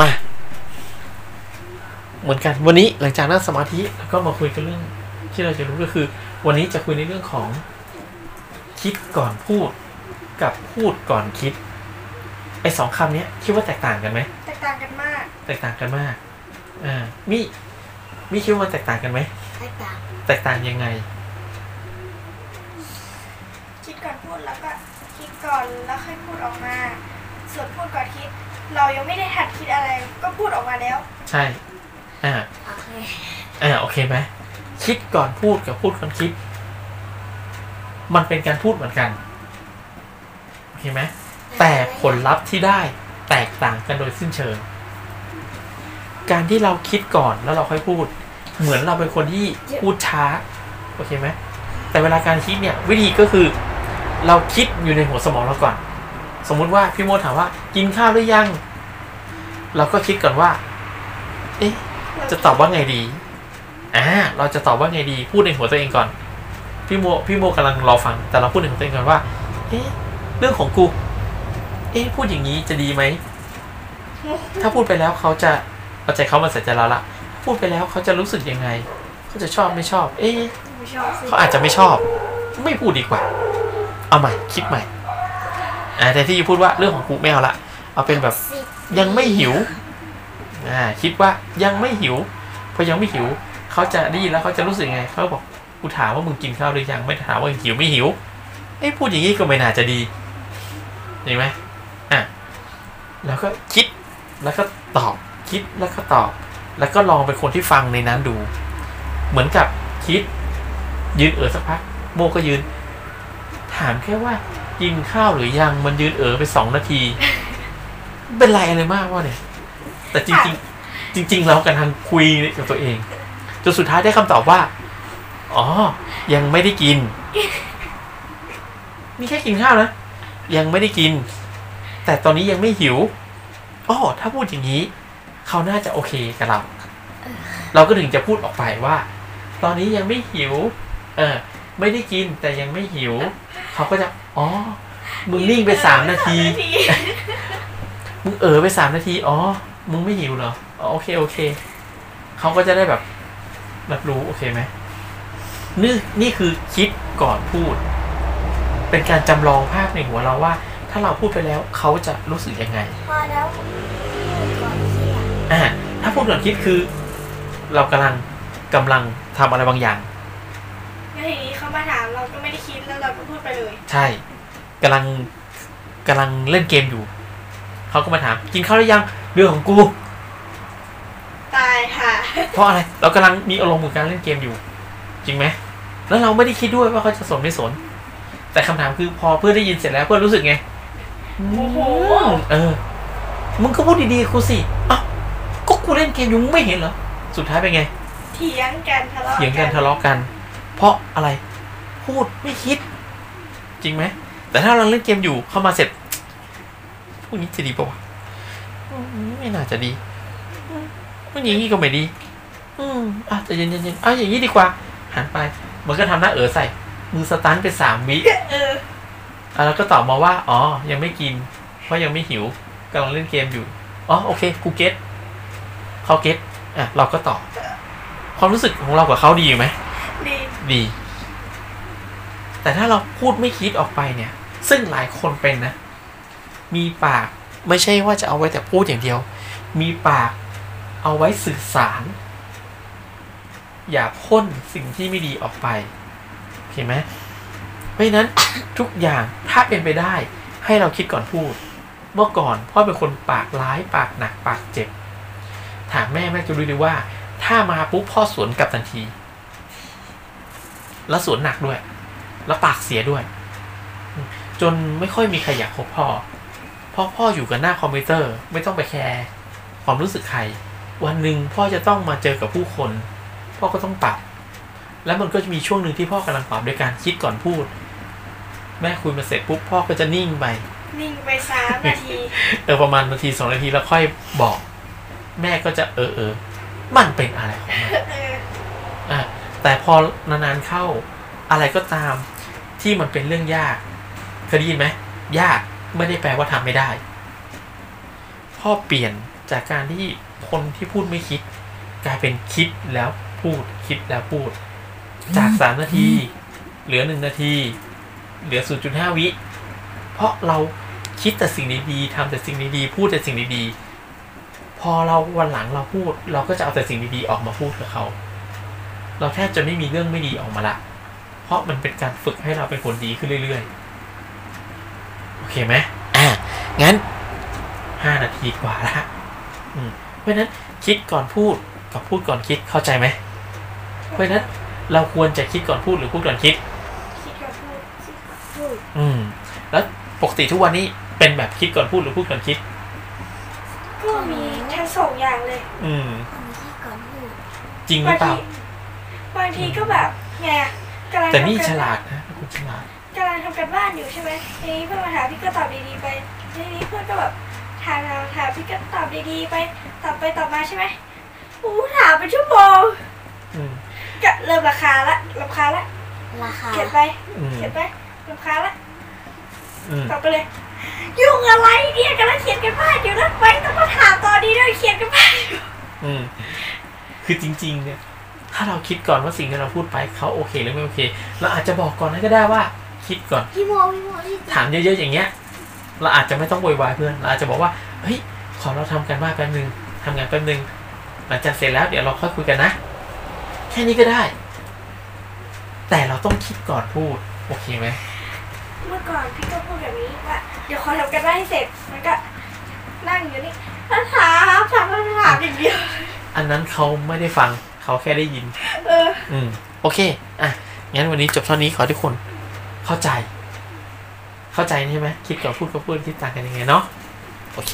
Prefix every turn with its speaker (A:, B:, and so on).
A: มา เหมือนกันวันนี้หลังจากนั่งสมาธิแล้วก็มาคุยกันเรื่องที่เราจะรู้ก็คือ วันนี้จะคุยในเรื่องของคิดก่อนพูดกับพูดก่อนคิดไอ้สองคำเนี้ยคิดว่าแตกต่างกันไหม
B: แตกต่างกันมาก
A: แตกต่างกันมากอ่ามีมีคิดว่ามันแตกต่างกันไหม
B: แตกต่าง
A: แตกต่างยังไง
B: คิดก่อนพูดแล้วก็คิดก่อนแล้วค่อยพูดออกมา ส่วนพูดก่อนคิด เรายังไม่ได้หัดคิดอะไร ก็พูดออกมาแล้ว
A: ใช่ อ่า
B: โอเค
A: อ่า โอเคไหม คิดก่อนพูดกับพูดก่อนคิด มันเป็นการพูดเหมือนกัน โอเคไหม แต่ผลลัพธ์ที่ได้แตกต่างกันโดยสิ้นเชิง การที่เราคิดก่อนแล้วเราค่อยพูด เหมือนเราเป็นคนที่พูดช้า โอเคไหม แต่เวลาการคิดเนี่ย วิธีก็คือ เราคิดอยู่ในหัวสมองเราก่อน สมมุติว่าพี่โมถามว่ากินข้าวหรือยัง เราก็คิดก่อนว่า เอ๊ะ จะตอบว่าไงดีอ่าเราจะตอบว่าไงดี พูดในหัวตัวเองก่อน พี่โมพี่โมกำลังรอฟัง แต่เราพูดในหัวตัวเองก่อนว่า เอ๊ะ เรื่องของกู เอ๊ะ พูดอย่างนี้จะดีไหม ถ้าพูดไปแล้วเขาจะเอาใจเขามาใส่ใจเราละ พูดไปแล้วเขาจะรู้สึกยังไง เขาจะชอบไม่ชอบ เอ๊ะ
B: ไม่ชอบสิ
A: เขาอาจจะไม่ชอบ ไม่พูดดีกว่า เอาใหม่ คิดใหม่ อ่าแต่ที่พูดว่าเรื่องของกูไม่เอาละเอาเป็นแบบยังไม่หิวอ่าคิดว่ายังไม่หิวพอยังไม่หิวเขาจะได้ยินแล้วเขาจะรู้สึกไงเขาบอกกูถามว่ามึงกินข้าวหรือยังไม่ถามว่าหิวไม่หิวไอ้พูดอย่างนี้ก็ไม่น่าจะดีเห็นไหมอะแล้วก็คิดแล้วก็ตอบคิดแล้วก็ตอบ แล้วก็ลองเป็นคนที่ฟังในนั้นดู เหมือนกับคิด ยืนเออสักพัก โมก็ยืน ถามแค่ว่า กินข้าวหรือยังมันยืนเออไปสองนาที เป็นไรอะไรมากวะเนี่ย แต่จริง ๆ จริง ๆ เรากำลังคุยกับตัวเองจนสุดท้ายได้คำตอบว่า อ๋อ ยังไม่ได้กิน นี่แค่กินข้าวนะ ยังไม่ได้กิน แต่ตอนนี้ยังไม่หิวอ๋อถ้าพูดอย่างนี้ เขาน่าจะโอเคกับเรา เราก็ถึงจะพูดออกไปว่า ตอนนี้ยังไม่หิว เออ ไม่ได้กินแต่ยังไม่หิว เขาก็จะ อ๋อ มึงนิ่งไปสามนาที มึงเออไปสามนาที อ๋อ มึงไม่หิวเหรออ๋อโอเคโอเค เขาก็จะได้แบบ รับรู้โอเคไหมนี่นี่คือคิดก่อนพูด เป็นการจำลองภาพในหัวเราว่า ถ้าเราพูดไปแล้วเขาจะรู้สึกยังไง
B: พอแล้วพูดก่อนคิดอะ
A: อ่าถ้าพูดก่อนคิดคือ เรากำลังกำลังทำอะไรบางอย่าง
B: แล้วทีนี้เขา มาถามเราก็ไม่ได้คิดแล้วเราก็พูดไปเลย
A: ใช่กำลังกำลังเล่นเกมอยู่เขาก็มาถาม กินข้าวหรือยังเรื่องของกู
B: ตายค่ะ
A: เพราะอะไรเรากำลังมีอารมณ์กับการเล่นเกมอยู่ จริงไหมแล้วเราไม่ได้คิดด้วยว่าเขาจะสนไม่สน แต่คำถามคือพอเพื่อนได้ยินเสร็จแล้วเพื่อนรู้สึกไง
B: โอ้โห
A: เออมึงก็พูดดีๆกูสิอ้าวก็กูเล่นเกมอยู่มึงไม่เห็นเหรอสุดท้ายเป็นไง
B: เถียงกันทะเลาะ
A: เถียงกันทะเลาะกัน เพราะอะไร พูดไม่คิด จริงไหม แต่ถ้าเราเล่นเกมอยู่เข้ามาเสร็จพวกนี้จะดีปะวะอืมไม่น่าจะดีอืมมันอย่างนี้ก็ไม่ดี อืมอะใจะเย็นๆๆอะอย่างนี้ดีกว่าหันไป มันก็ทำหน้าเออใส่มือสตันไปสามวิ
B: เออ
A: อะแล้วก็ตอบมาว่า อ๋อ ยังไม่กิน เพราะยังไม่หิวกำลังเล่นเกมอยู่ อ๋อ โอเค กูเก็ตเขาเก็ตอะ เราก็ตอบ ความรู้สึกของเรากับเขาดีอยู่ไหม
B: ดี
A: ดี แต่ถ้าเราพูดไม่คิดออกไปเนี่ย ซึ่งหลายคนเป็นนะ มีปากไม่ใช่ว่าจะเอาไว้แต่พูดอย่างเดียว มีปากเอาไว้สื่อสาร อย่าพ่นสิ่งที่ไม่ดีออกไปเห็นไหมเพราะนั้นทุกอย่างถ้าเป็นไปได้ ให้เราคิดก่อนพูด เมื่อก่อนพ่อเป็นคนปากร้ายปากหนักปากเจ็บ ถามแม่แม่จะรู้ดีว่า ถ้ามาปุ๊บพ่อสวนกลับทันที แล้วสวนหนักด้วย แล้วปากเสียด้วย จนไม่ค่อยมีใครอยากคบพ่อ เพราะพ่ออยู่กับหน้าคอมพิวเตอร์ ไม่ต้องไปแคร์ความรู้สึกใคร วันหนึ่งพ่อจะต้องมาเจอกับผู้คน พ่อก็ต้องปรับ แล้วมันก็จะมีช่วงหนึ่งที่พ่อกำลังปรับด้วยการคิดก่อนพูด แม่คุยมาเสร็จปุ๊บพ่อก็จะนิ่งไป
B: นิ่งไปสามนาที
A: เออประมาณนาทีสองนาทีแล้วค่อยบอก แม่ก็จะเออเออมันเป็นอะไรของมัน
B: เออ
A: อะแต่พอนานๆเข้า อะไรก็ตามที่มันเป็นเรื่องยากเคยได้ยินไหมยากไม่ได้แปลว่าทำไม่ได้ พ่อเปลี่ยนจากการที่คนที่พูดไม่คิด กลายเป็นคิดแล้วพูดคิดแล้วพูด จากสามนาที เหลือหนึ่งนาที เหลือ0.5วิ เพราะเราคิดแต่สิ่งดีๆทำแต่สิ่งดีๆพูดแต่สิ่งดีๆพอเราวันหลังเราพูด เราก็จะเอาแต่สิ่งดีๆออกมาพูดกับเขา เราแทบจะไม่มีเรื่องไม่ดีออกมาละ เพราะมันเป็นการฝึกให้เราเป็นคนดีขึ้นเรื่อยๆ โอเคไหมอะงั้นห้านาทีกว่าละอืมเพราะฉะนั้นคิดก่อนพูดกับพูดก่อนคิดเข้าใจไหมเพราะฉะนั้นเราควรจะคิดก่อนพูดหรือพูดก่อนคิด
B: คิดก่อนพูดคิดก่อนพูด
A: อืม แล้วปกติทุกวันนี้เป็นแบบคิดก่อนพูดหรือพูดก่อนคิด
B: ก็มีทั้งสองอย่างเลย
A: อืม
C: คนที่ก่อนพูด
A: จริงหรื
B: บา
A: องเปล่า
B: ทีบางทีก็แบบไงอะกำลัง
A: แต่นี่
B: ทำกัน
A: ฉลาดนะคุณฉลาด
B: กำลังทำกันบ้านอยู่ใช่ไหมทีนี้เพื่อนมาถามพี่ก็ตอบดีๆไปทีนี้เพื่อนก็แบบถามถามถามพี่ก็ตอบดีๆไปตอบไปตอบมาใช่ไหมอู้ถามเป็นชั่วโมง
A: อืม
B: ก็เริ่มราคาละราคาละ
C: ราคา
B: เขียนไป
A: อืม
B: เขียนไปราคาละ
A: อืม
B: ตอบไปเลยยุ่งอะไรเนี่ยกำลังเขียนกันบ้านอยู่นะไปต้องมาถามตอนนี้ด้วยเขียนกันบ้านอยู่
A: อืมคือจริง ๆ เนี่ย ถ้าเราคิดก่อนว่าสิ่งที่เราพูดไปเขาโอเคหรือไม่โอเค เราอาจจะบอกก่อนนั้นก็ได้ว่า คิดก่อน
C: พี่โมพี่โมที่
A: ถามเยอะๆอย่างเงี้ย เราอาจจะไม่ต้องโวยวายเพื่อน เราอาจจะบอกว่า เฮ้ย ขอเราทำกันบ้านแป๊บนึงทำงานแป๊บนึง หลังจากเสร็จแล้วเดี๋ยวเราค่อยคุยกันนะ แค่นี้ก็ได้ แต่เราต้องคิดก่อนพูด โอเคไหม
B: เมื่อก่อนพี่ก็พูดแบบนี้ว่า เดี๋ยวขอทำกันบ้านให้เสร็จ มันก็นั่งอยู่นี่แล้วถามถามถามถามอย่างเดียว
A: อันนั้นเขาไม่ได้ฟัง เขาแค่ได้ยิน
B: เออ
A: อืม โอเค อะ งั้นวันนี้จบเท่านี้ขอให้ทุกคน เข้าใจ เข้าใจใช่ไหมคิดก่อนพูดกับพูดคิดต่างกันยังไงเนาะ โอเค